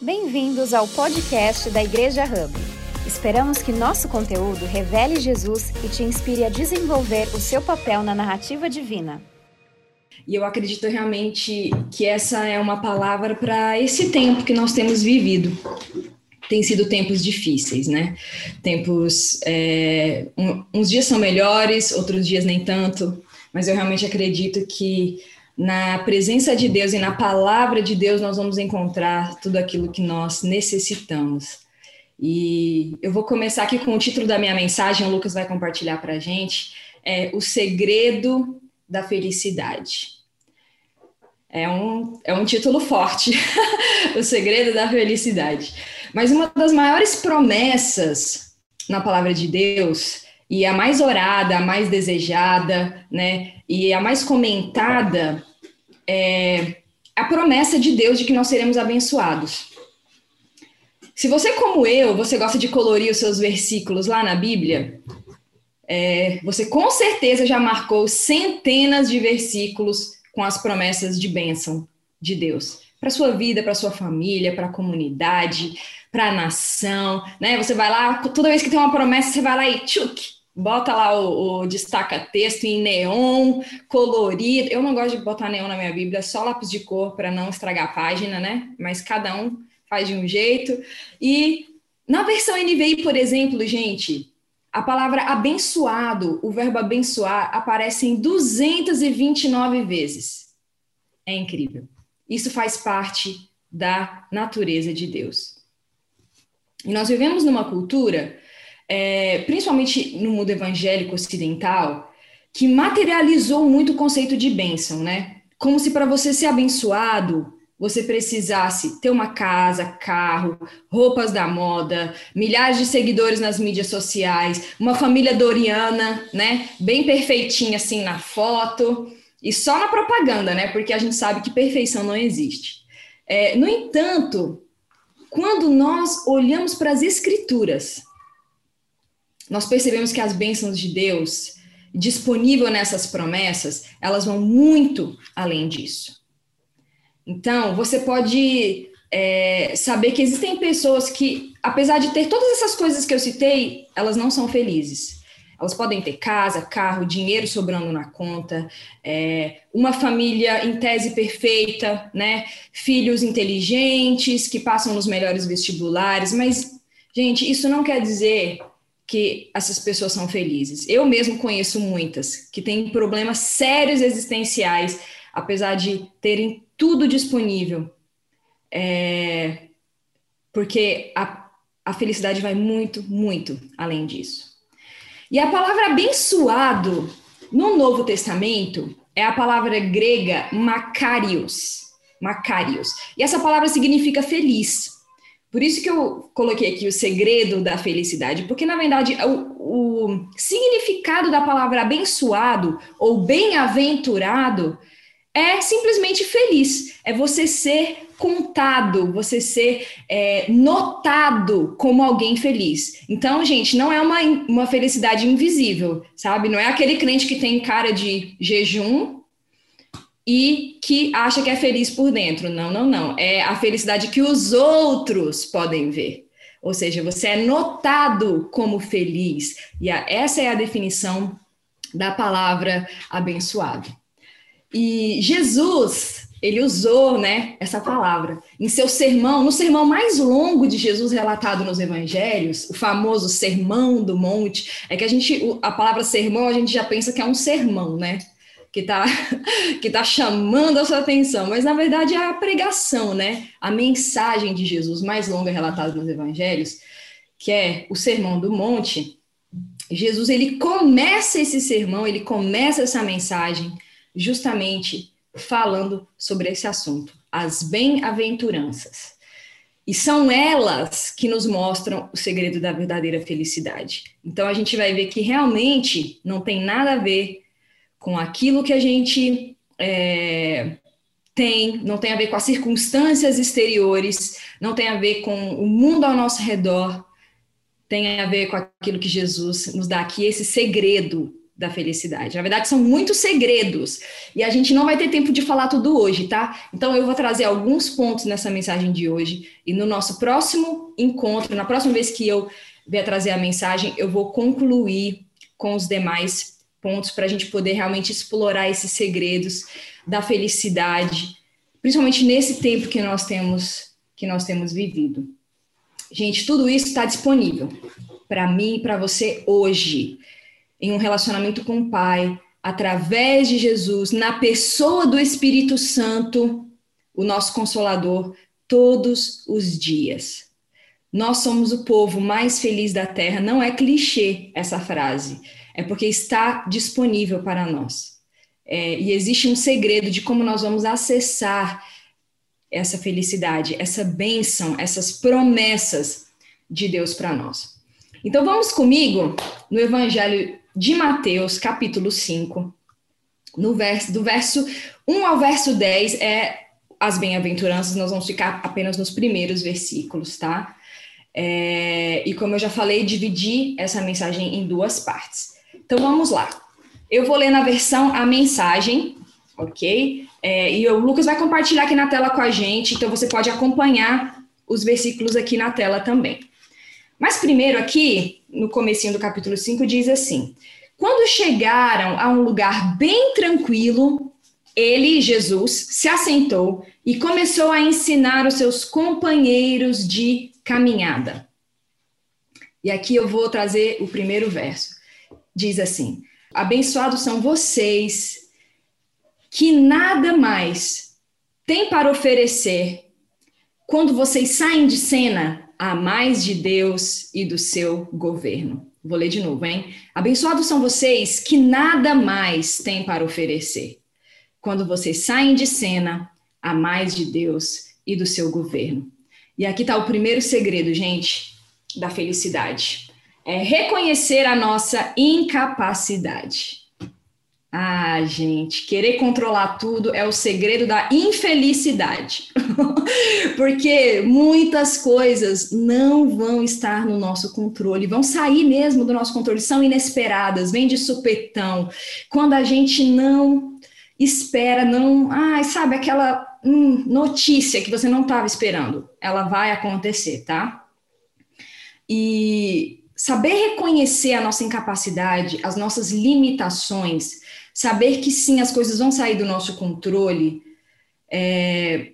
Bem-vindos ao podcast da Igreja Hub. Esperamos que nosso conteúdo revele Jesus e te inspire a desenvolver o seu papel na narrativa divina. E eu acredito realmente que essa é uma palavra para esse tempo que nós temos vivido. Tem sido tempos difíceis, né? Tempos. É, um, uns dias são melhores, outros dias nem tanto, mas eu realmente acredito que na presença de Deus e na palavra de Deus nós vamos encontrar tudo aquilo que nós necessitamos. E eu vou começar aqui com o título da minha mensagem, o Lucas vai compartilhar para a gente, é O Segredo da Felicidade. É um, é um título forte, O Segredo da Felicidade. Mas uma das maiores promessas na palavra de Deus, e a mais orada, a mais desejada, né, e a mais comentada, é, a promessa de Deus de que nós seremos abençoados. Se você, como eu, você gosta de colorir os seus versículos lá na Bíblia, é, você com certeza já marcou centenas de versículos com as promessas de bênção de Deus para sua vida, para sua família, para a comunidade, para a nação, né? Você vai lá, toda vez que tem uma promessa, você vai lá e tchuk, bota lá o, o destaca-texto em neon, colorido. Eu não gosto de botar neon na minha Bíblia, só lápis de cor para não estragar a página, né? Mas cada um faz de um jeito. E na versão NVI, por exemplo, gente, a palavra abençoado, o verbo abençoar, aparece em 229 vezes. É incrível. Isso faz parte da natureza de Deus. E nós vivemos numa cultura é, principalmente no mundo evangélico ocidental, que materializou muito o conceito de bênção, né? Como se para você ser abençoado, você precisasse ter uma casa, carro, roupas da moda, milhares de seguidores nas mídias sociais, uma família doriana, né? Bem perfeitinha assim na foto, e só na propaganda, né? Porque a gente sabe que perfeição não existe. É, no entanto, quando nós olhamos para as escrituras, nós percebemos que as bênçãos de Deus disponível nessas promessas, elas vão muito além disso. Então, você pode é, saber que existem pessoas que, apesar de ter todas essas coisas que eu citei, elas não são felizes. Elas podem ter casa, carro, dinheiro sobrando na conta, é, uma família em tese perfeita, né? Filhos inteligentes que passam nos melhores vestibulares, mas, gente, isso não quer dizer que essas pessoas são felizes. Eu mesmo conheço muitas que têm problemas sérios existenciais, apesar de terem tudo disponível. É, porque a, a felicidade vai muito, muito além disso. E a palavra abençoado no Novo Testamento é a palavra grega makarios. Makarios. E essa palavra significa feliz. Por isso que eu coloquei aqui o segredo da felicidade, porque na verdade o, o significado da palavra abençoado ou bem-aventurado é simplesmente feliz, é você ser contado, você ser é, notado como alguém feliz. Então, gente, não é uma, uma felicidade invisível, sabe? Não é aquele crente que tem cara de jejum e que acha que é feliz por dentro. Não, não, não. É a felicidade que os outros podem ver. Ou seja, você é notado como feliz. E a, essa é a definição da palavra abençoado. E Jesus, ele usou, né, essa palavra em seu sermão, no sermão mais longo de Jesus relatado nos evangelhos, o famoso Sermão do Monte, é que a gente a palavra sermão a gente já pensa que é um sermão, né? Que está que tá chamando a sua atenção, mas na verdade é a pregação, né? A mensagem de Jesus mais longa relatada nos evangelhos, que é o Sermão do Monte. Jesus ele começa esse sermão, ele começa essa mensagem justamente falando sobre esse assunto, as bem-aventuranças. E são elas que nos mostram o segredo da verdadeira felicidade. Então a gente vai ver que realmente não tem nada a ver com aquilo que a gente é, tem, não tem a ver com as circunstâncias exteriores, não tem a ver com o mundo ao nosso redor, tem a ver com aquilo que Jesus nos dá aqui, esse segredo da felicidade. Na verdade, são muitos segredos e a gente não vai ter tempo de falar tudo hoje, tá? Então, eu vou trazer alguns pontos nessa mensagem de hoje e no nosso próximo encontro, na próxima vez que eu vier trazer a mensagem, eu vou concluir com os demais pontos para a gente poder realmente explorar esses segredos da felicidade, principalmente nesse tempo que nós temos que nós temos vivido. Gente, tudo isso está disponível para mim e para você hoje em um relacionamento com o Pai, através de Jesus, na pessoa do Espírito Santo, o nosso consolador, todos os dias. Nós somos o povo mais feliz da terra. Não é clichê essa frase, é porque está disponível para nós. É, e existe um segredo de como nós vamos acessar essa felicidade, essa bênção, essas promessas de Deus para nós. Então vamos comigo no Evangelho de Mateus, capítulo 5, no verso, do verso 1 ao verso 10 é as bem-aventuranças, nós vamos ficar apenas nos primeiros versículos, tá? É, e como eu já falei, dividi essa mensagem em duas partes. Então vamos lá. Eu vou ler na versão a mensagem, ok? É, e o Lucas vai compartilhar aqui na tela com a gente, então você pode acompanhar os versículos aqui na tela também. Mas primeiro aqui, no comecinho do capítulo 5, diz assim: Quando chegaram a um lugar bem tranquilo, ele, Jesus, se assentou e começou a ensinar os seus companheiros de caminhada. E aqui eu vou trazer o primeiro verso. Diz assim: Abençoados são vocês que nada mais têm para oferecer quando vocês saem de cena a mais de Deus e do seu governo. Vou ler de novo, hein? Abençoados são vocês que nada mais têm para oferecer. Quando vocês saem de cena a mais de Deus e do seu governo. E aqui está o primeiro segredo, gente, da felicidade. É reconhecer a nossa incapacidade. Ah, gente, querer controlar tudo é o segredo da infelicidade. Porque muitas coisas não vão estar no nosso controle, vão sair mesmo do nosso controle, são inesperadas, vêm de supetão. Quando a gente não espera, não, ah, sabe aquela hum, notícia que você não estava esperando, ela vai acontecer, tá? E saber reconhecer a nossa incapacidade, as nossas limitações, saber que sim, as coisas vão sair do nosso controle, é,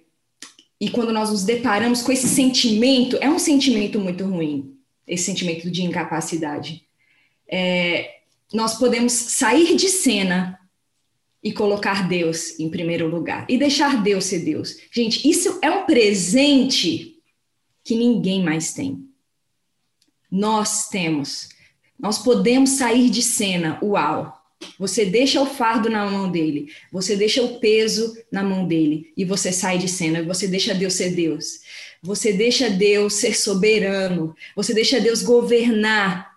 e quando nós nos deparamos com esse sentimento, é um sentimento muito ruim, esse sentimento de incapacidade. É, nós podemos sair de cena e colocar Deus em primeiro lugar e deixar Deus ser Deus. Gente, isso é um presente que ninguém mais tem. Nós temos. Nós podemos sair de cena. Uau! Você deixa o fardo na mão dele, você deixa o peso na mão dele e você sai de cena. Você deixa Deus ser Deus. Você deixa Deus ser soberano. Você deixa Deus governar.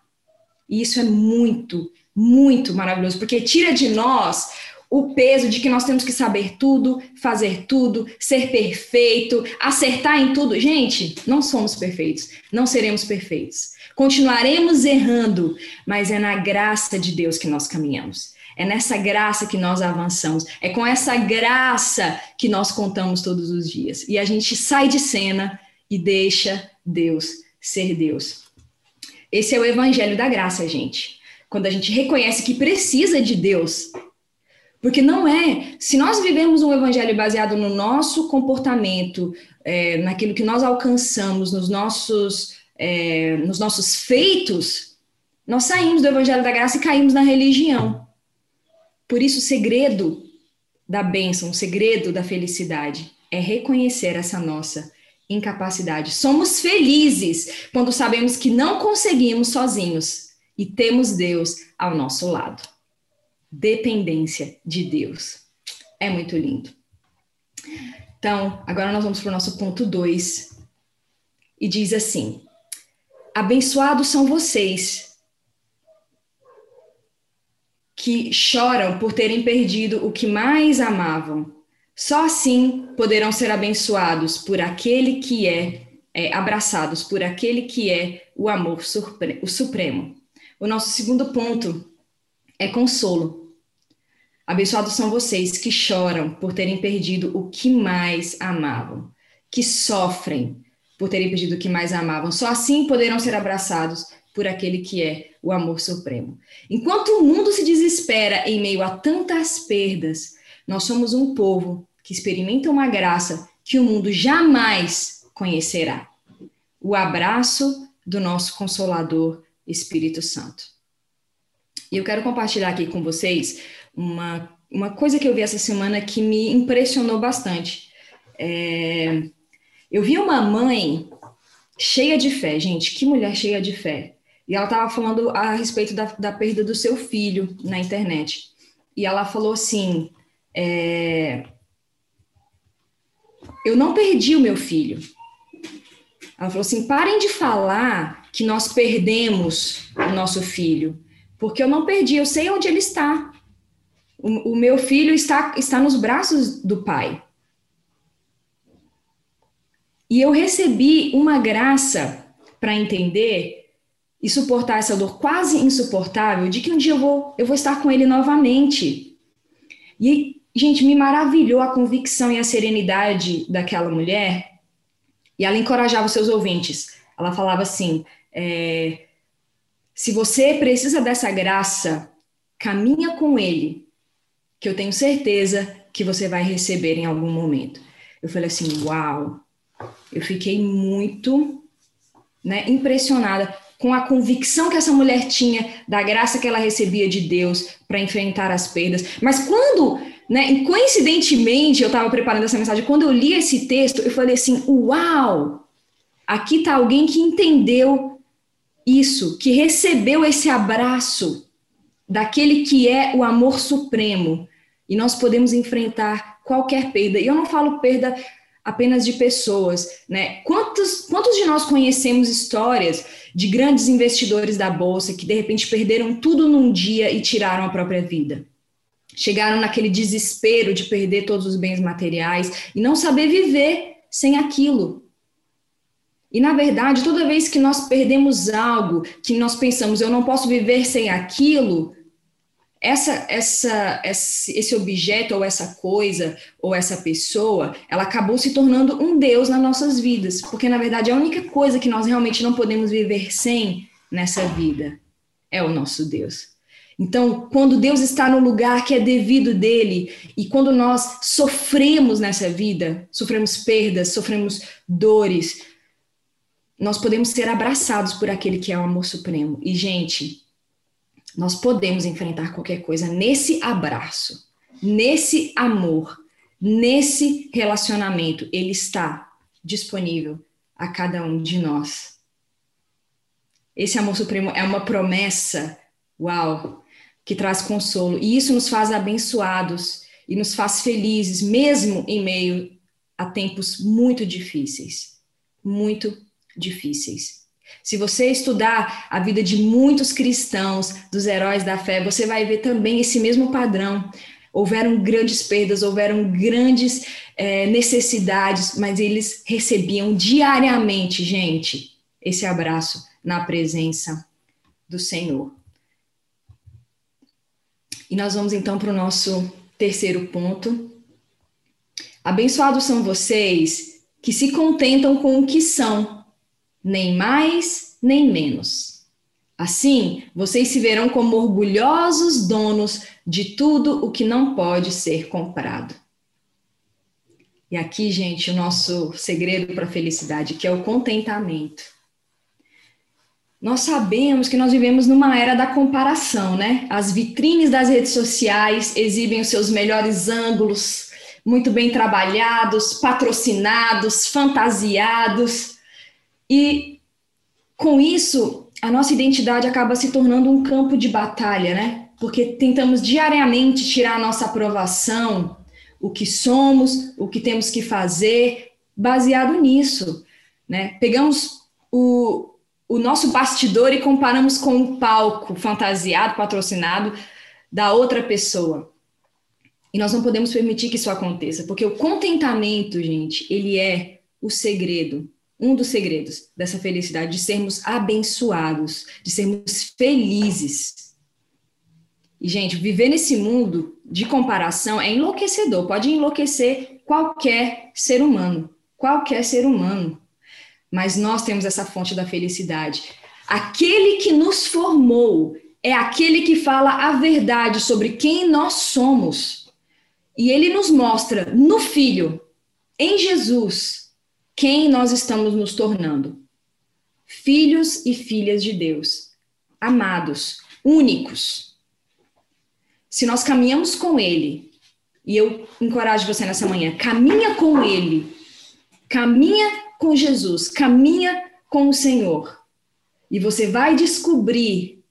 E isso é muito, muito maravilhoso, porque tira de nós o peso de que nós temos que saber tudo, fazer tudo, ser perfeito, acertar em tudo. Gente, não somos perfeitos, não seremos perfeitos. Continuaremos errando, mas é na graça de Deus que nós caminhamos. É nessa graça que nós avançamos. É com essa graça que nós contamos todos os dias. E a gente sai de cena e deixa Deus ser Deus. Esse é o evangelho da graça, gente. Quando a gente reconhece que precisa de Deus. Porque não é. Se nós vivemos um evangelho baseado no nosso comportamento, é, naquilo que nós alcançamos, nos nossos é, nos nossos feitos, nós saímos do Evangelho da Graça e caímos na religião. Por isso, o segredo da bênção, o segredo da felicidade é reconhecer essa nossa incapacidade. Somos felizes quando sabemos que não conseguimos sozinhos e temos Deus ao nosso lado. Dependência de Deus. É muito lindo. Então, agora nós vamos para o nosso ponto 2. E diz assim: Abençoados são vocês que choram por terem perdido o que mais amavam. Só assim poderão ser abençoados por aquele que é, é abraçados por aquele que é o amor supremo. O nosso segundo ponto é consolo. Abençoados são vocês que choram por terem perdido o que mais amavam, que sofrem por terem perdido o que mais amavam. Só assim poderão ser abraçados por aquele que é o amor supremo. Enquanto o mundo se desespera em meio a tantas perdas, nós somos um povo que experimenta uma graça que o mundo jamais conhecerá. O abraço do nosso Consolador Espírito Santo. E eu quero compartilhar aqui com vocês uma, uma coisa que eu vi essa semana que me impressionou bastante. É, eu vi uma mãe cheia de fé, gente, que mulher cheia de fé. E ela estava falando a respeito da, da perda do seu filho na internet. E ela falou assim: é, Eu não perdi o meu filho. Ela falou assim: parem de falar que nós perdemos o nosso filho, porque eu não perdi, eu sei onde ele está. O, o meu filho está, está nos braços do pai. E eu recebi uma graça para entender e suportar essa dor quase insuportável de que um dia eu vou, eu vou estar com ele novamente. E, gente, me maravilhou a convicção e a serenidade daquela mulher. E ela encorajava os seus ouvintes. Ela falava assim: é, se você precisa dessa graça, caminha com ele, que eu tenho certeza que você vai receber em algum momento. Eu falei assim: uau! Eu fiquei muito né, impressionada com a convicção que essa mulher tinha da graça que ela recebia de Deus para enfrentar as perdas. Mas quando, né, coincidentemente, eu estava preparando essa mensagem, quando eu li esse texto, eu falei assim: uau! Aqui está alguém que entendeu isso, que recebeu esse abraço daquele que é o amor supremo. E nós podemos enfrentar qualquer perda. E eu não falo perda apenas de pessoas, né? Quantos, quantos de nós conhecemos histórias de grandes investidores da bolsa que de repente perderam tudo num dia e tiraram a própria vida? Chegaram naquele desespero de perder todos os bens materiais e não saber viver sem aquilo. E na verdade, toda vez que nós perdemos algo, que nós pensamos eu não posso viver sem aquilo, essa, essa, esse objeto ou essa coisa ou essa pessoa, ela acabou se tornando um Deus nas nossas vidas, porque na verdade a única coisa que nós realmente não podemos viver sem nessa vida é o nosso Deus. Então, quando Deus está no lugar que é devido dele e quando nós sofremos nessa vida, sofremos perdas, sofremos dores, nós podemos ser abraçados por aquele que é o amor supremo. E gente, nós podemos enfrentar qualquer coisa nesse abraço, nesse amor, nesse relacionamento. Ele está disponível a cada um de nós. Esse amor supremo é uma promessa, uau, que traz consolo. E isso nos faz abençoados e nos faz felizes, mesmo em meio a tempos muito difíceis. Muito difíceis. Se você estudar a vida de muitos cristãos, dos heróis da fé, você vai ver também esse mesmo padrão. Houveram grandes perdas, houveram grandes é, necessidades, mas eles recebiam diariamente, gente, esse abraço na presença do Senhor. E nós vamos então para o nosso terceiro ponto. Abençoados são vocês que se contentam com o que são nem mais nem menos. Assim, vocês se verão como orgulhosos donos de tudo o que não pode ser comprado. E aqui, gente, o nosso segredo para a felicidade, que é o contentamento. Nós sabemos que nós vivemos numa era da comparação, né? As vitrines das redes sociais exibem os seus melhores ângulos, muito bem trabalhados, patrocinados, fantasiados. E com isso, a nossa identidade acaba se tornando um campo de batalha, né? Porque tentamos diariamente tirar a nossa aprovação, o que somos, o que temos que fazer, baseado nisso, né? Pegamos o, o nosso bastidor e comparamos com o palco fantasiado, patrocinado da outra pessoa. E nós não podemos permitir que isso aconteça, porque o contentamento, gente, ele é o segredo um dos segredos dessa felicidade, de sermos abençoados, de sermos felizes. E, gente, viver nesse mundo de comparação é enlouquecedor, pode enlouquecer qualquer ser humano, qualquer ser humano. Mas nós temos essa fonte da felicidade. Aquele que nos formou é aquele que fala a verdade sobre quem nós somos. E ele nos mostra no Filho, em Jesus, quem nós estamos nos tornando. Filhos e filhas de Deus, amados, únicos. Se nós caminhamos com Ele, e eu encorajo você nessa manhã, caminha com Ele, caminha com Jesus, caminha com o Senhor, e você vai descobrir,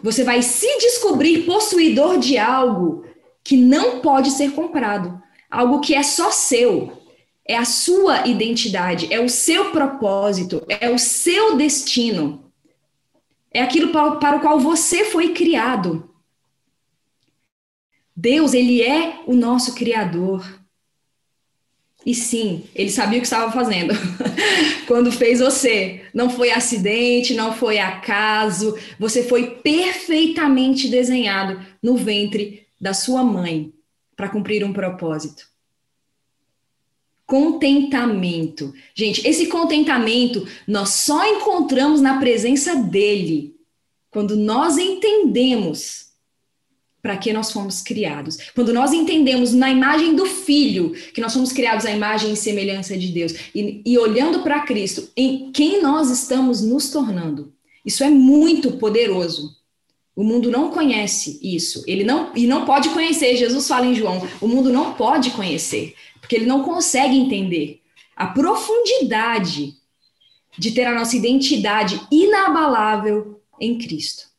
você vai se descobrir possuidor de algo que não pode ser comprado, algo que é só seu, é a sua identidade, é o seu propósito, é o seu destino. É aquilo para, o qual você foi criado. Deus, ele é o nosso criador. E sim, ele sabia o que estava fazendo quando fez você. Não foi acidente, não foi acaso, você foi perfeitamente desenhado no ventre da sua mãe para cumprir um propósito. Contentamento. Gente, esse contentamento nós só encontramos na presença dele quando nós entendemos para que nós fomos criados. Quando nós entendemos na imagem do Filho que nós somos criados à imagem e semelhança de Deus e, e olhando para Cristo, em quem nós estamos nos tornando. Isso é muito poderoso. O mundo não conhece isso. Ele não e não pode conhecer. Jesus fala em João: o mundo não pode conhecer, porque ele não consegue entender a profundidade de ter a nossa identidade inabalável em Cristo.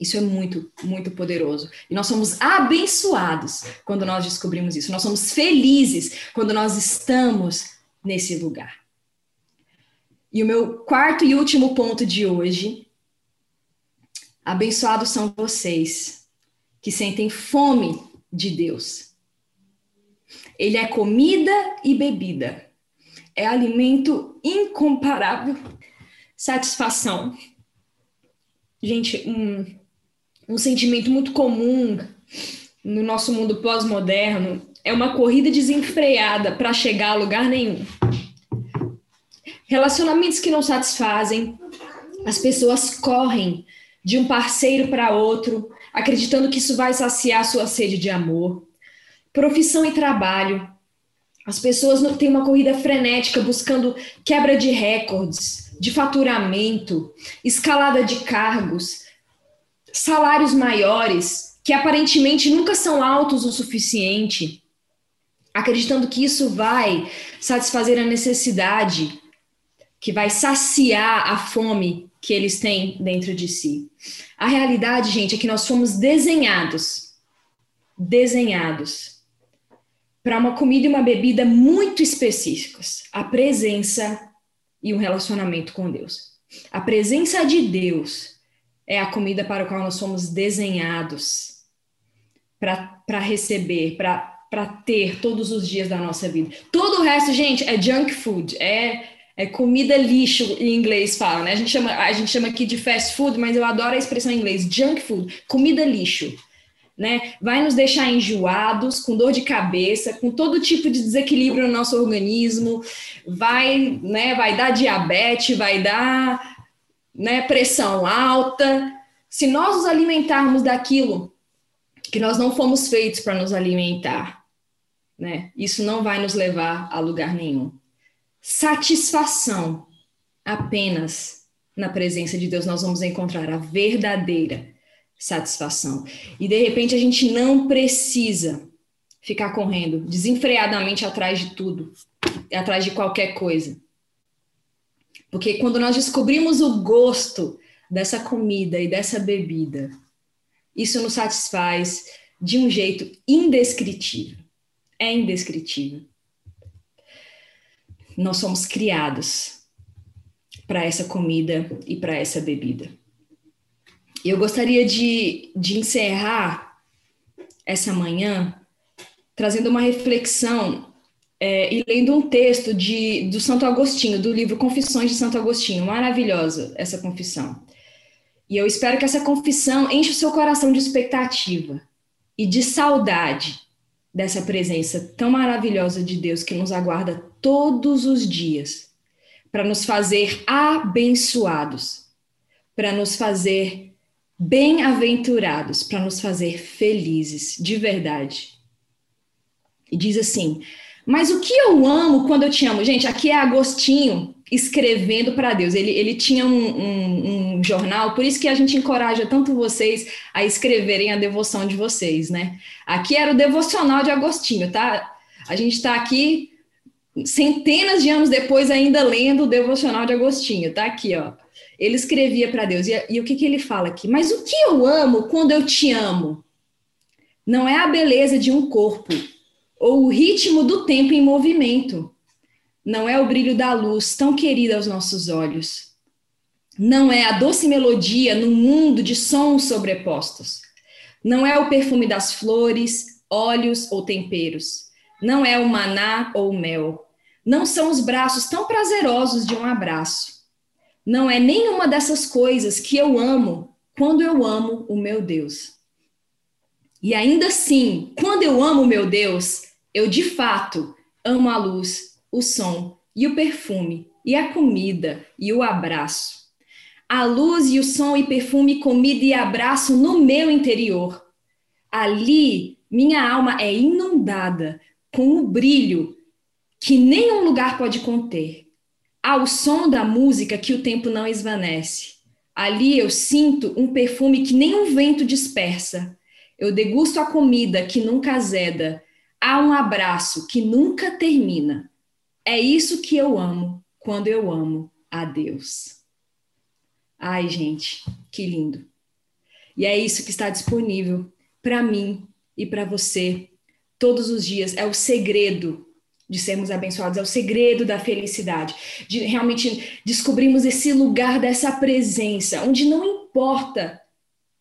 Isso é muito, muito poderoso. E nós somos abençoados quando nós descobrimos isso. Nós somos felizes quando nós estamos nesse lugar. E o meu quarto e último ponto de hoje. Abençoados são vocês que sentem fome de Deus. Ele é comida e bebida. É alimento incomparável. Satisfação. Gente, um, um sentimento muito comum no nosso mundo pós-moderno é uma corrida desenfreada para chegar a lugar nenhum. Relacionamentos que não satisfazem, as pessoas correm de um parceiro para outro, acreditando que isso vai saciar sua sede de amor. Profissão e trabalho. As pessoas têm uma corrida frenética buscando quebra de recordes, de faturamento, escalada de cargos, salários maiores que aparentemente nunca são altos o suficiente, acreditando que isso vai satisfazer a necessidade, que vai saciar a fome que eles têm dentro de si. A realidade, gente, é que nós fomos desenhados, desenhados para uma comida e uma bebida muito específicas, a presença e um relacionamento com Deus. A presença de Deus é a comida para a qual nós somos desenhados para receber, para ter todos os dias da nossa vida. Todo o resto, gente, é junk food, é, é comida lixo, em inglês fala, né? A gente, chama, a gente chama aqui de fast food, mas eu adoro a expressão em inglês, junk food, comida lixo. Né? Vai nos deixar enjoados, com dor de cabeça, com todo tipo de desequilíbrio no nosso organismo, vai, né, vai dar diabetes, vai dar né, pressão alta. Se nós nos alimentarmos daquilo que nós não fomos feitos para nos alimentar, né, isso não vai nos levar a lugar nenhum. Satisfação apenas na presença de Deus nós vamos encontrar a verdadeira satisfação. E de repente a gente não precisa ficar correndo desenfreadamente atrás de tudo, atrás de qualquer coisa. Porque quando nós descobrimos o gosto dessa comida e dessa bebida, isso nos satisfaz de um jeito indescritível. É indescritível. Nós somos criados para essa comida e para essa bebida. Eu gostaria de, de encerrar essa manhã trazendo uma reflexão é, e lendo um texto de, do Santo Agostinho, do livro Confissões de Santo Agostinho, maravilhosa essa confissão. E eu espero que essa confissão enche o seu coração de expectativa e de saudade dessa presença tão maravilhosa de Deus que nos aguarda todos os dias para nos fazer abençoados, para nos fazer bem-aventurados, para nos fazer felizes, de verdade. E diz assim: Mas o que eu amo quando eu te amo? Gente, aqui é Agostinho escrevendo para Deus. Ele, ele tinha um, um, um, jornal, por isso que a gente encoraja tanto vocês a escreverem a devoção de vocês, né? Aqui era o devocional de Agostinho, tá? A gente está aqui centenas de anos depois ainda lendo o devocional de Agostinho, tá aqui, ó. Ele escrevia para Deus, e, e o que, que ele fala aqui? Mas o que eu amo quando eu te amo? Não é a beleza de um corpo, ou o ritmo do tempo em movimento. Não é o brilho da luz tão querida aos nossos olhos. Não é a doce melodia num mundo de sons sobrepostos. Não é o perfume das flores, óleos ou temperos. Não é o maná ou o mel. Não são os braços tão prazerosos de um abraço. Não é nenhuma dessas coisas que eu amo quando eu amo o meu Deus. E ainda assim, quando eu amo o meu Deus, eu de fato amo a luz, o som e o perfume, e a comida e o abraço. A luz e o som e perfume, comida e abraço no meu interior. Ali, minha alma é inundada com o brilho que nenhum lugar pode conter. Ao som da música que o tempo não esvanece. Ali eu sinto um perfume que nenhum vento dispersa. Eu degusto a comida que nunca azeda há um abraço que nunca termina. É isso que eu amo quando eu amo a Deus. Ai, gente, que lindo. E é isso que está disponível para mim e para você todos os dias. É o segredo de sermos abençoados, é o segredo da felicidade, de realmente descobrirmos esse lugar dessa presença, onde não importa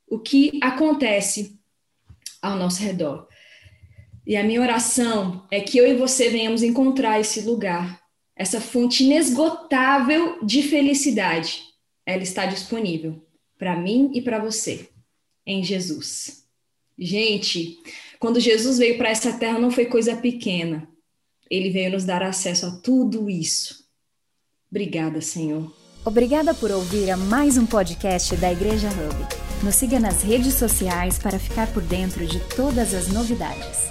o que acontece ao nosso redor, e a minha oração é que eu e você venhamos encontrar esse lugar, essa fonte inesgotável de felicidade. Ela está disponível para mim e para você, em Jesus. Gente, quando Jesus veio para essa terra não foi coisa pequena. Ele veio nos dar acesso a tudo isso. Obrigada, Senhor. Obrigada por ouvir a mais um podcast da Igreja Hub. Nos siga nas redes sociais para ficar por dentro de todas as novidades.